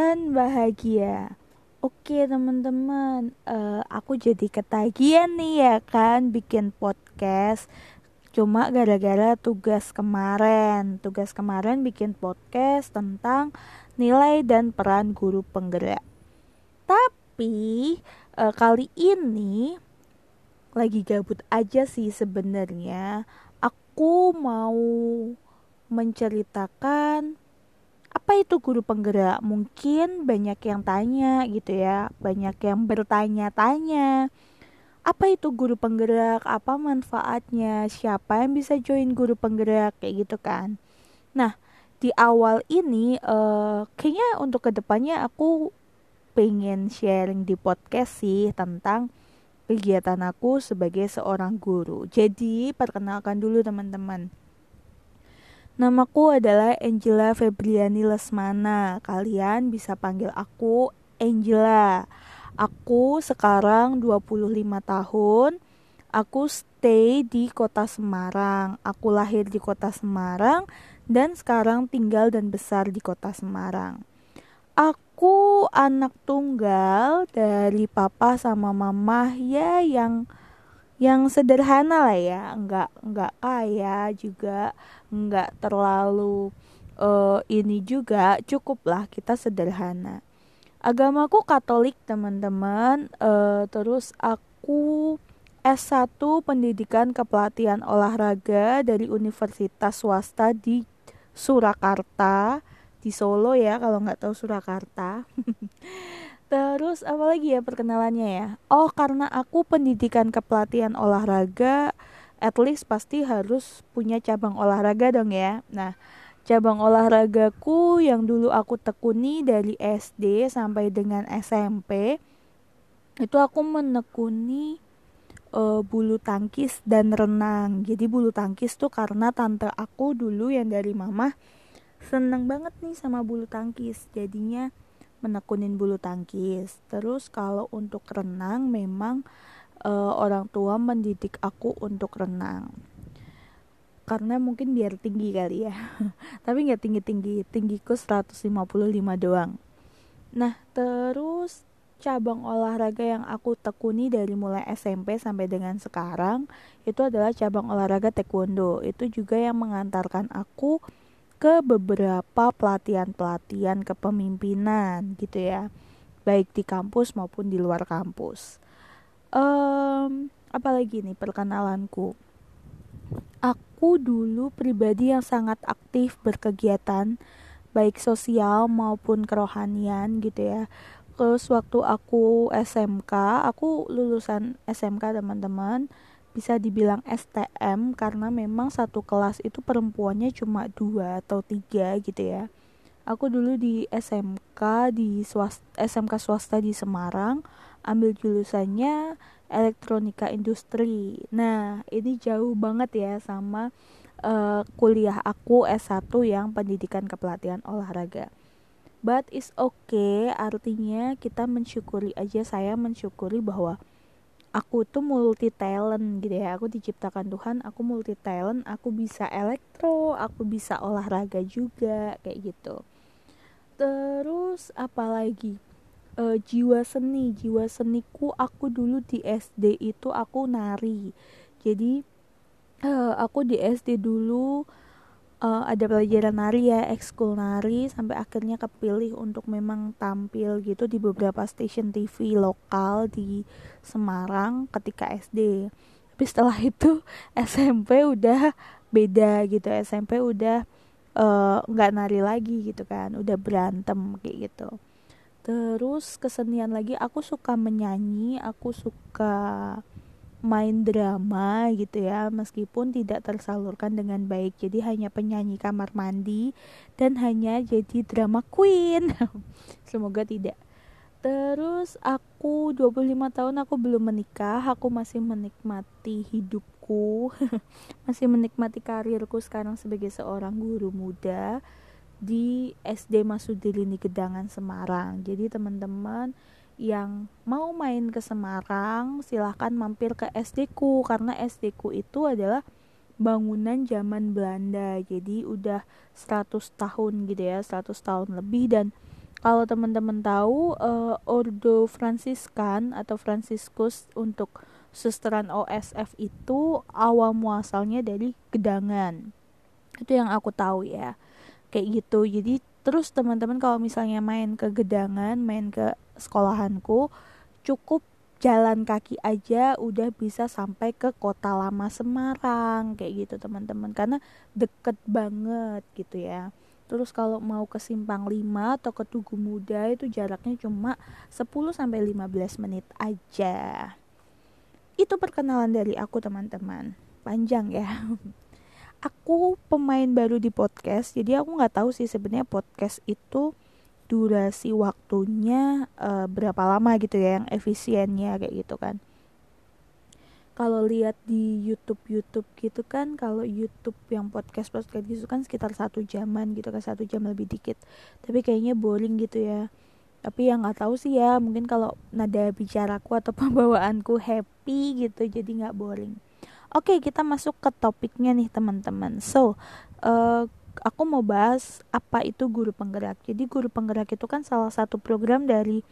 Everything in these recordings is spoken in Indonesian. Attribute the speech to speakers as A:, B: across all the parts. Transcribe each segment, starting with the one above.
A: dan bahagia. Oke teman-teman, uh, aku jadi ketagihan nih ya kan bikin podcast. Cuma gara-gara tugas kemarin, tugas kemarin bikin podcast tentang nilai dan peran guru penggerak. Tapi uh, kali ini lagi gabut aja sih sebenarnya. Aku mau menceritakan apa itu guru penggerak? Mungkin banyak yang tanya gitu ya, banyak yang bertanya-tanya. Apa itu guru penggerak? Apa manfaatnya? Siapa yang bisa join guru penggerak? Kayak gitu kan. Nah, di awal ini uh, kayaknya untuk ke depannya aku pengen sharing di podcast sih tentang kegiatan aku sebagai seorang guru. Jadi, perkenalkan dulu teman-teman. Namaku adalah Angela Febriani Lesmana. Kalian bisa panggil aku Angela. Aku sekarang 25 tahun. Aku stay di kota Semarang. Aku lahir di kota Semarang dan sekarang tinggal dan besar di kota Semarang. Aku anak tunggal dari papa sama mama ya yang yang sederhana lah ya nggak nggak kaya juga nggak terlalu uh, ini juga cukup lah kita sederhana agamaku Katolik teman-teman uh, terus aku S1 pendidikan kepelatihan olahraga dari Universitas swasta di Surakarta di Solo ya kalau nggak tahu Surakarta Terus apa lagi ya perkenalannya ya? Oh, karena aku pendidikan kepelatihan olahraga, at least pasti harus punya cabang olahraga dong ya. Nah, cabang olahragaku yang dulu aku tekuni dari SD sampai dengan SMP itu aku menekuni uh, bulu tangkis dan renang. Jadi bulu tangkis tuh karena tante aku dulu yang dari mama seneng banget nih sama bulu tangkis. Jadinya menekunin bulu tangkis. Terus kalau untuk renang memang uh, orang tua mendidik aku untuk renang. Karena mungkin biar tinggi kali ya. Tapi nggak tinggi-tinggi, tinggiku 155 doang. Nah, terus cabang olahraga yang aku tekuni dari mulai SMP sampai dengan sekarang itu adalah cabang olahraga taekwondo. Itu juga yang mengantarkan aku ke beberapa pelatihan-pelatihan kepemimpinan gitu ya baik di kampus maupun di luar kampus um, apalagi nih perkenalanku? Aku dulu pribadi yang sangat aktif berkegiatan baik sosial maupun kerohanian gitu ya. Terus waktu aku SMK aku lulusan SMK teman-teman. Bisa dibilang STM karena memang satu kelas itu perempuannya cuma dua atau tiga gitu ya. Aku dulu di SMK di swasta, SMK swasta di Semarang ambil jurusannya elektronika industri. Nah ini jauh banget ya sama uh, kuliah aku S1 yang pendidikan kepelatihan olahraga. But is okay artinya kita mensyukuri aja saya mensyukuri bahwa aku tuh multi talent gitu ya. Aku diciptakan Tuhan aku multi talent aku bisa elektro aku bisa olahraga juga kayak gitu. Terus apalagi e, jiwa seni jiwa seniku aku dulu di SD itu aku nari. Jadi e, aku di SD dulu uh, ada pelajaran nari ya ekskul nari sampai akhirnya kepilih untuk memang tampil gitu di beberapa stasiun TV lokal di Semarang ketika SD tapi setelah itu SMP udah beda gitu. SMP udah nggak uh, nari lagi gitu kan udah berantem kayak gitu terus kesenian lagi aku suka menyanyi aku suka main drama gitu ya meskipun tidak tersalurkan dengan baik. Jadi hanya penyanyi kamar mandi dan hanya jadi drama queen. Semoga tidak. Terus aku 25 tahun aku belum menikah aku masih menikmati hidupku. Masih menikmati karirku sekarang sebagai seorang guru muda di SD Masudilini Gedangan Semarang. Jadi teman-teman yang mau main ke Semarang silahkan mampir ke SD ku. Karena SD ku itu adalah bangunan zaman Belanda. Jadi udah 100 tahun gitu ya 100 tahun lebih. Dan kalau teman-teman tahu uh, Ordo Fransiskan atau Fransiskus untuk susteran OSF itu awal muasalnya dari gedangan. Itu yang aku tahu ya kayak gitu. Jadi terus teman-teman kalau misalnya main ke gedangan main ke sekolahanku cukup jalan kaki aja udah bisa sampai ke kota lama Semarang kayak gitu teman-teman. Karena deket banget gitu ya. Terus kalau mau ke Simpang 5 atau ke Tugu Muda itu jaraknya cuma 10 sampai 15 menit aja. Itu perkenalan dari aku teman-teman. Panjang ya aku pemain baru di podcast jadi aku nggak tahu sih sebenarnya podcast itu durasi waktunya uh, berapa lama gitu ya yang efisiennya kayak gitu kan. Kalau lihat di YouTube YouTube gitu kan kalau YouTube yang podcast podcast gitu kan sekitar satu jaman gitu kan satu jam lebih dikit. Tapi kayaknya boring gitu ya. Tapi yang nggak tahu sih ya mungkin kalau nada bicaraku atau pembawaanku happy gitu jadi nggak boring oke kita masuk ke topiknya nih teman-teman so uh, aku mau bahas apa itu guru penggerak. Jadi guru penggerak itu kan salah satu program dari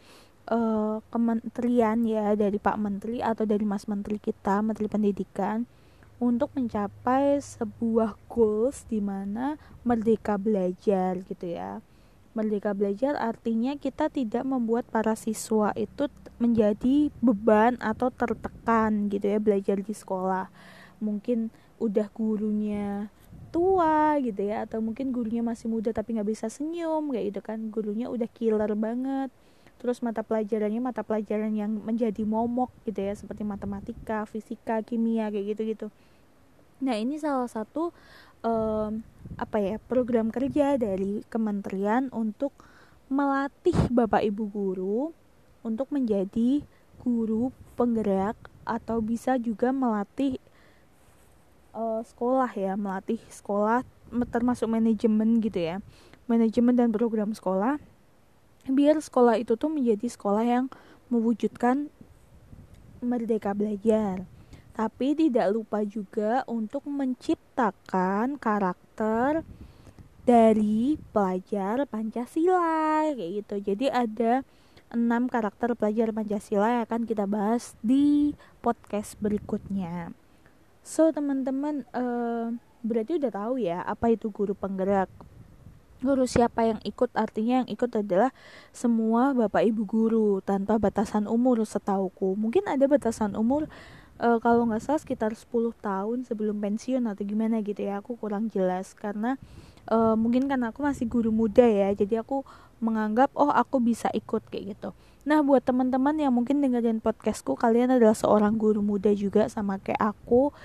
A: uh, kementerian ya, dari Pak Menteri atau dari Mas Menteri kita, Menteri Pendidikan untuk mencapai sebuah goals di mana merdeka belajar gitu ya. Merdeka belajar artinya kita tidak membuat para siswa itu menjadi beban atau tertekan gitu ya belajar di sekolah. Mungkin udah gurunya tua gitu ya atau mungkin gurunya masih muda tapi nggak bisa senyum kayak gitu kan. Gurunya udah killer banget. Terus mata pelajarannya mata pelajaran yang menjadi momok gitu ya seperti matematika fisika kimia kayak gitu gitu nah ini salah satu um, apa ya program kerja dari kementerian untuk melatih bapak ibu guru untuk menjadi guru penggerak atau bisa juga melatih uh, sekolah ya melatih sekolah termasuk manajemen gitu ya manajemen dan program sekolah biar sekolah itu tuh menjadi sekolah yang mewujudkan merdeka belajar tapi tidak lupa juga untuk menciptakan karakter dari pelajar Pancasila kayak gitu jadi ada enam karakter pelajar Pancasila yang akan kita bahas di podcast berikutnya So teman-teman uh, berarti udah tahu ya apa itu guru penggerak. Guru siapa yang ikut artinya yang ikut adalah semua bapak ibu guru tanpa batasan umur setauku. Mungkin ada batasan umur uh, kalau nggak salah sekitar 10 tahun sebelum pensiun atau gimana gitu ya. Aku kurang jelas karena uh, mungkin karena aku masih guru muda ya. Jadi aku menganggap oh aku bisa ikut kayak gitu. Nah, buat teman-teman yang mungkin dengerin podcastku, kalian adalah seorang guru muda juga sama kayak aku.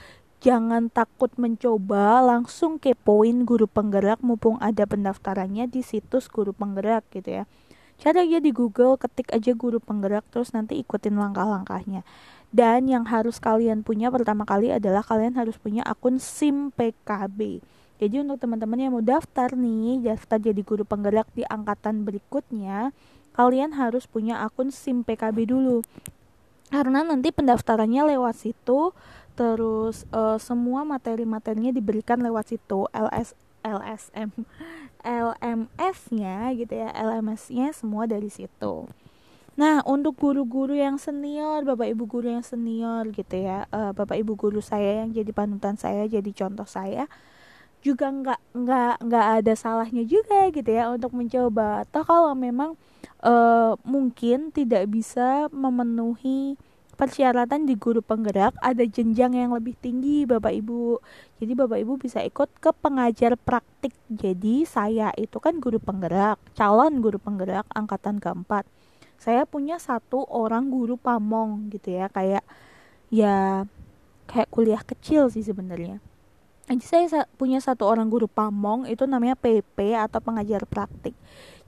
A: Jangan takut mencoba, langsung kepoin guru penggerak mumpung ada pendaftarannya di situs guru penggerak gitu ya. Cari aja di Google, ketik aja guru penggerak terus nanti ikutin langkah-langkahnya. Dan yang harus kalian punya pertama kali adalah kalian harus punya akun SIM PKB. Jadi untuk teman-teman yang mau daftar nih, daftar jadi guru penggerak di angkatan berikutnya, kalian harus punya akun SIM PKB dulu karena nanti pendaftarannya lewat situ terus uh, semua materi-materinya diberikan lewat situ LS LSM LMS-nya gitu ya LMS-nya semua dari situ Nah, untuk guru-guru yang senior, bapak ibu guru yang senior gitu ya, uh, bapak ibu guru saya yang jadi panutan saya, jadi contoh saya, juga nggak nggak nggak ada salahnya juga gitu ya untuk mencoba. Atau kalau memang uh, mungkin tidak bisa memenuhi persyaratan di guru penggerak ada jenjang yang lebih tinggi Bapak Ibu. Jadi Bapak Ibu bisa ikut ke pengajar praktik. Jadi saya itu kan guru penggerak, calon guru penggerak angkatan keempat. Saya punya satu orang guru pamong gitu ya, kayak ya kayak kuliah kecil sih sebenarnya. Jadi saya punya satu orang guru pamong itu namanya PP atau pengajar praktik.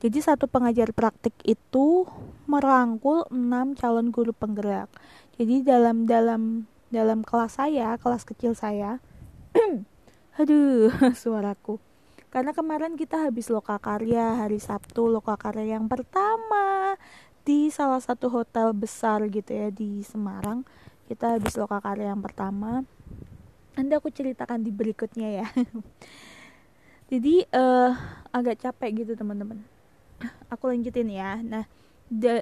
A: Jadi satu pengajar praktik itu merangkul enam calon guru penggerak. Jadi dalam dalam dalam kelas saya, kelas kecil saya, aduh suaraku. Karena kemarin kita habis lokakarya hari Sabtu lokakarya yang pertama di salah satu hotel besar gitu ya di Semarang. Kita habis lokakarya yang pertama. Nanti aku ceritakan di berikutnya ya. Jadi uh, agak capek gitu teman-teman aku lanjutin ya nah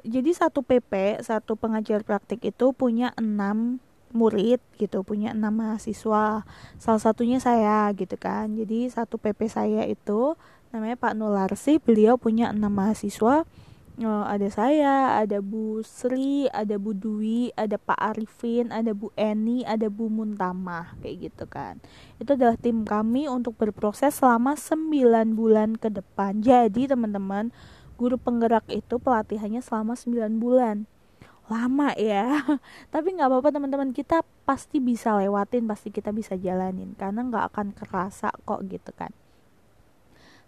A: jadi satu PP satu pengajar praktik itu punya enam murid gitu punya enam mahasiswa salah satunya saya gitu kan jadi satu PP saya itu namanya Pak Nularsi beliau punya enam mahasiswa oh, ada saya, ada Bu Sri, ada Bu Dwi, ada Pak Arifin, ada Bu Eni, ada Bu Muntamah kayak gitu kan. Itu adalah tim kami untuk berproses selama 9 bulan ke depan. Jadi teman-teman, guru penggerak itu pelatihannya selama 9 bulan. Lama ya, tapi nggak apa-apa teman-teman kita pasti bisa lewatin, pasti kita bisa jalanin karena nggak akan kerasa kok gitu kan.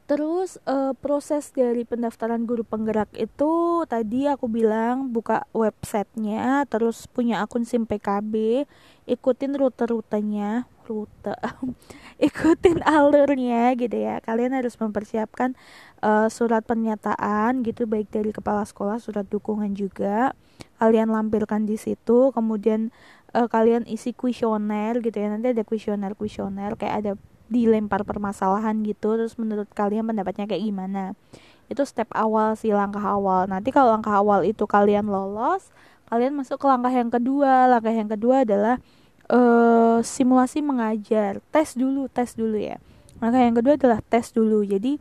A: Terus uh, proses dari pendaftaran guru penggerak itu tadi aku bilang buka websitenya, terus punya akun SIM PKB, ikutin rute-rutenya, rute, ikutin alurnya gitu ya. Kalian harus mempersiapkan uh, surat pernyataan gitu baik dari kepala sekolah, surat dukungan juga. Kalian lampirkan di situ, kemudian uh, kalian isi kuesioner gitu ya. Nanti ada kuesioner-kuesioner kayak ada dilempar permasalahan gitu terus menurut kalian pendapatnya kayak gimana? Itu step awal sih langkah awal. Nanti kalau langkah awal itu kalian lolos kalian masuk ke langkah yang kedua. Langkah yang kedua adalah uh, simulasi mengajar. Tes dulu tes dulu ya. Langkah yang kedua adalah tes dulu. Jadi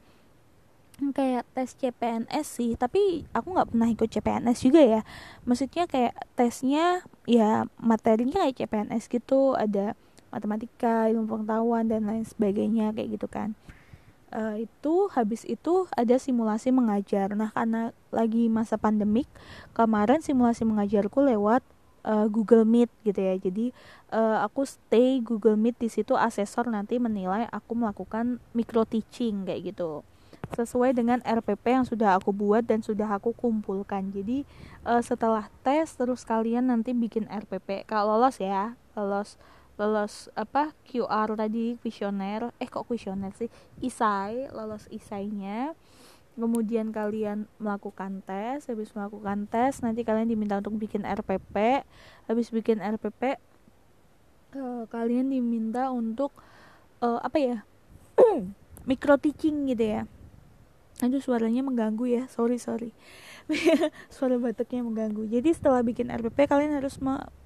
A: kayak tes CPNS sih. Tapi aku nggak pernah ikut CPNS juga ya. Maksudnya kayak tesnya ya materinya kayak CPNS gitu. Ada matematika ilmu pengetahuan dan lain sebagainya kayak gitu kan. Uh, itu habis itu ada simulasi mengajar. Nah karena lagi masa pandemik kemarin simulasi mengajarku lewat uh, Google Meet gitu ya. Jadi uh, aku stay Google Meet di situ asesor nanti menilai aku melakukan micro teaching kayak gitu. Sesuai dengan RPP yang sudah aku buat dan sudah aku kumpulkan. Jadi uh, setelah tes terus kalian nanti bikin RPP. Kalau lolos ya, lolos lolos apa QR tadi kuesioner. Eh kok kuesioner sih? Isai lolos isainya. Kemudian kalian melakukan tes. Habis melakukan tes nanti kalian diminta untuk bikin RPP habis bikin RPP uh, eh, kalian diminta untuk uh, apa ya? Micro teaching gitu ya aduh suaranya mengganggu ya. Sorry sorry. Suara batuknya mengganggu. Jadi setelah bikin RPP kalian harus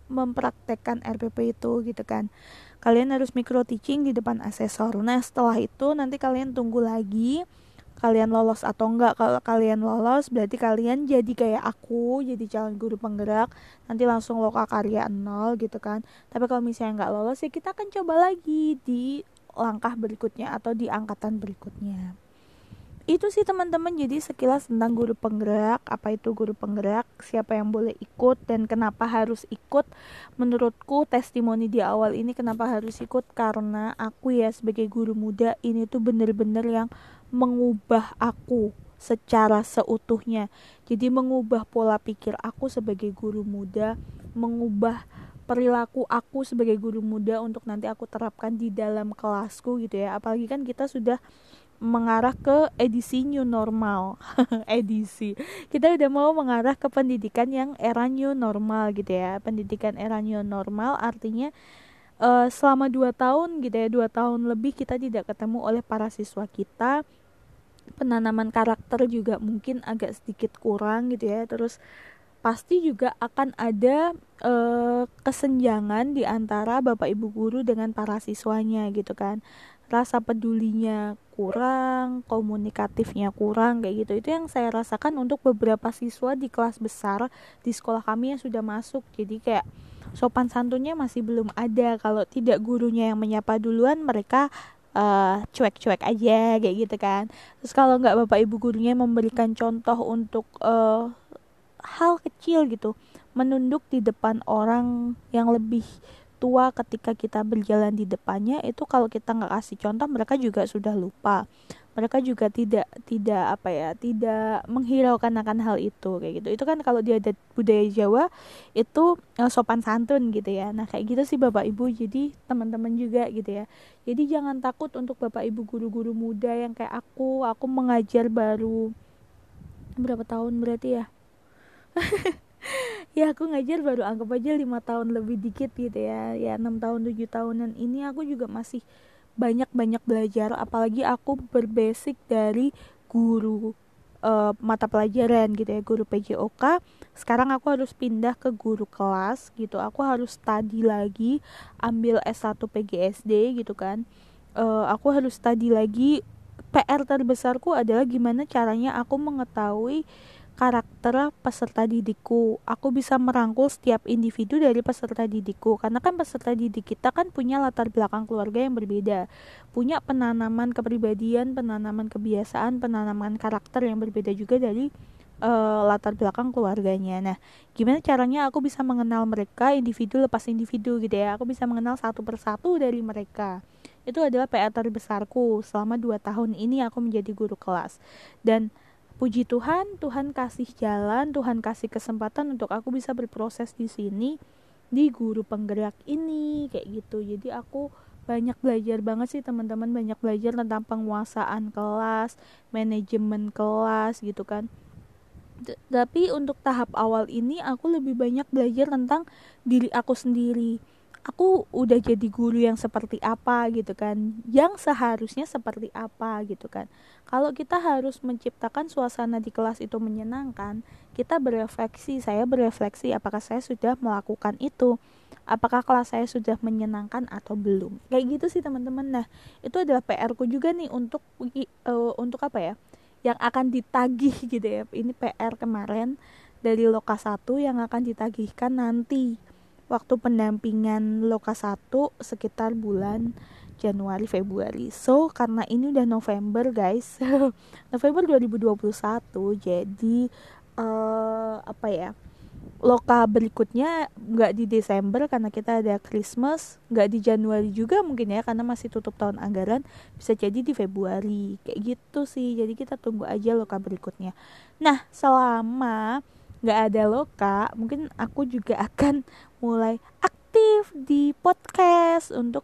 A: mempraktekkan RPP itu gitu kan. Kalian harus micro teaching di depan asesor. Nah setelah itu nanti kalian tunggu lagi kalian lolos atau enggak. Kalau kalian lolos berarti kalian jadi kayak aku jadi calon guru penggerak. Nanti langsung loka karya nol gitu kan. Tapi kalau misalnya enggak lolos ya kita akan coba lagi di langkah berikutnya atau di angkatan berikutnya itu sih teman-teman. Jadi sekilas tentang guru penggerak apa itu guru penggerak siapa yang boleh ikut dan kenapa harus ikut. Menurutku testimoni di awal ini kenapa harus ikut karena aku ya sebagai guru muda ini tuh bener-bener yang mengubah aku secara seutuhnya. Jadi mengubah pola pikir aku sebagai guru muda mengubah perilaku aku sebagai guru muda untuk nanti aku terapkan di dalam kelasku gitu ya. Apalagi kan kita sudah mengarah ke edisi new normal. Edisi. Kita udah mau mengarah ke pendidikan yang era new normal gitu ya. Pendidikan era new normal artinya uh, selama dua tahun gitu ya dua tahun lebih kita tidak ketemu oleh para siswa kita. Penanaman karakter juga mungkin agak sedikit kurang gitu ya. Terus pasti juga akan ada uh, kesenjangan di antara bapak ibu guru dengan para siswanya gitu kan rasa pedulinya kurang, komunikatifnya kurang kayak gitu. Itu yang saya rasakan untuk beberapa siswa di kelas besar di sekolah kami yang sudah masuk. Jadi kayak sopan santunnya masih belum ada. Kalau tidak gurunya yang menyapa duluan, mereka uh, cuek-cuek aja kayak gitu kan. Terus kalau nggak bapak ibu gurunya memberikan contoh untuk uh, hal kecil gitu, menunduk di depan orang yang lebih tua ketika kita berjalan di depannya itu kalau kita nggak kasih contoh mereka juga sudah lupa. Mereka juga tidak tidak apa ya tidak menghiraukan akan hal itu kayak gitu. Itu kan kalau dia ada budaya Jawa itu uh, sopan santun gitu ya. Nah kayak gitu sih bapak ibu jadi teman-teman juga gitu ya. Jadi jangan takut untuk bapak ibu guru-guru muda yang kayak aku aku mengajar baru berapa tahun berarti ya ya aku ngajar baru anggap aja lima tahun lebih dikit gitu ya. Ya enam tahun tujuh tahunan ini aku juga masih banyak banyak belajar. Apalagi aku berbasic dari guru uh, mata pelajaran gitu ya guru PJOK sekarang aku harus pindah ke guru kelas gitu. Aku harus study lagi ambil S1 PGSD gitu kan. Uh, aku harus study lagi. PR terbesarku adalah gimana caranya aku mengetahui karakter peserta didikku. Aku bisa merangkul setiap individu dari peserta didikku karena kan peserta didik kita kan punya latar belakang keluarga yang berbeda. Punya penanaman kepribadian, penanaman kebiasaan, penanaman karakter yang berbeda juga dari uh, latar belakang keluarganya. Nah, gimana caranya aku bisa mengenal mereka individu lepas individu gitu ya. Aku bisa mengenal satu persatu dari mereka. Itu adalah PR terbesarku selama 2 tahun ini aku menjadi guru kelas. Dan puji Tuhan, Tuhan kasih jalan, Tuhan kasih kesempatan untuk aku bisa berproses di sini di guru penggerak ini kayak gitu. Jadi aku banyak belajar banget sih teman-teman banyak belajar tentang penguasaan kelas, manajemen kelas gitu kan. tapi untuk tahap awal ini aku lebih banyak belajar tentang diri aku sendiri aku udah jadi guru yang seperti apa gitu kan yang seharusnya seperti apa gitu kan. Kalau kita harus menciptakan suasana di kelas itu menyenangkan kita berefleksi saya berefleksi apakah saya sudah melakukan itu apakah kelas saya sudah menyenangkan atau belum. Kayak gitu sih teman-teman. Nah itu adalah PR ku juga nih untuk uh, untuk apa ya yang akan ditagih gitu ya. Ini PR kemarin dari loka 1 yang akan ditagihkan nanti waktu pendampingan Loka 1 sekitar bulan Januari Februari. So, karena ini udah November, guys. November 2021. Jadi uh, apa ya? Loka berikutnya nggak di Desember karena kita ada Christmas, nggak di Januari juga mungkin ya karena masih tutup tahun anggaran, bisa jadi di Februari kayak gitu sih. Jadi kita tunggu aja loka berikutnya. Nah, selama nggak ada loka, mungkin aku juga akan mulai aktif di podcast untuk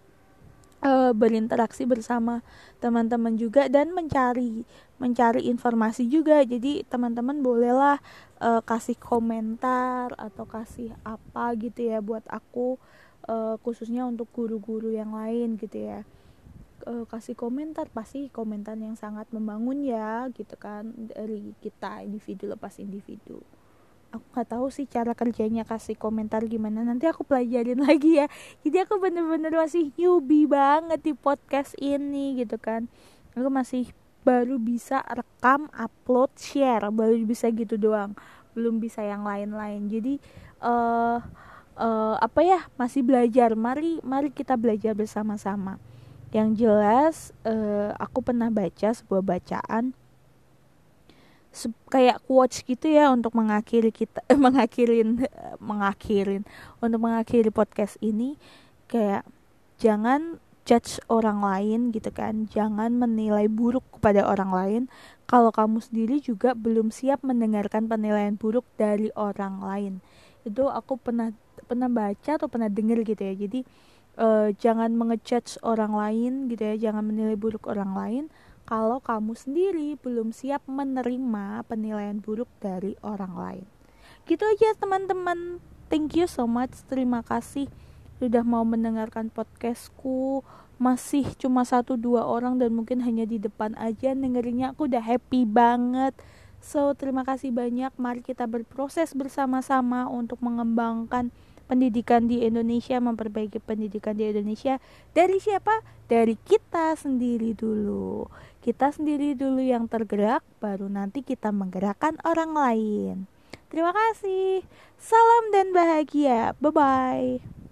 A: uh, berinteraksi bersama teman-teman juga dan mencari mencari informasi juga. Jadi teman-teman bolehlah uh, kasih komentar atau kasih apa gitu ya buat aku uh, khususnya untuk guru-guru yang lain gitu ya. Uh, kasih komentar pasti komentar yang sangat membangun ya gitu kan dari kita individu lepas individu aku nggak tahu sih cara kerjanya kasih komentar gimana. Nanti aku pelajarin lagi ya. Jadi aku bener-bener masih newbie banget di podcast ini gitu kan. Aku masih baru bisa rekam upload share. Baru bisa gitu doang. Belum bisa yang lain-lain. Jadi uh, uh, apa ya? Masih belajar. Mari mari kita belajar bersama-sama. Yang jelas uh, aku pernah baca sebuah bacaan kayak quotes gitu ya untuk mengakhiri kita eh, mengakhirin mengakhirin untuk mengakhiri podcast ini. Kayak jangan judge orang lain gitu kan. Jangan menilai buruk kepada orang lain. Kalau kamu sendiri juga belum siap mendengarkan penilaian buruk dari orang lain. Itu aku pernah pernah baca atau pernah dengar gitu ya. Jadi uh, jangan mengejudge orang lain gitu ya. Jangan menilai buruk orang lain kalau kamu sendiri belum siap menerima penilaian buruk dari orang lain. Gitu aja teman-teman. Thank you so much. Terima kasih sudah mau mendengarkan podcastku. Masih cuma satu dua orang dan mungkin hanya di depan aja dengerinnya aku udah happy banget. So, terima kasih banyak. Mari kita berproses bersama-sama untuk mengembangkan pendidikan di Indonesia, memperbaiki pendidikan di Indonesia. Dari siapa? Dari kita sendiri dulu kita sendiri dulu yang tergerak, baru nanti kita menggerakkan orang lain. Terima kasih. Salam dan bahagia. Bye bye.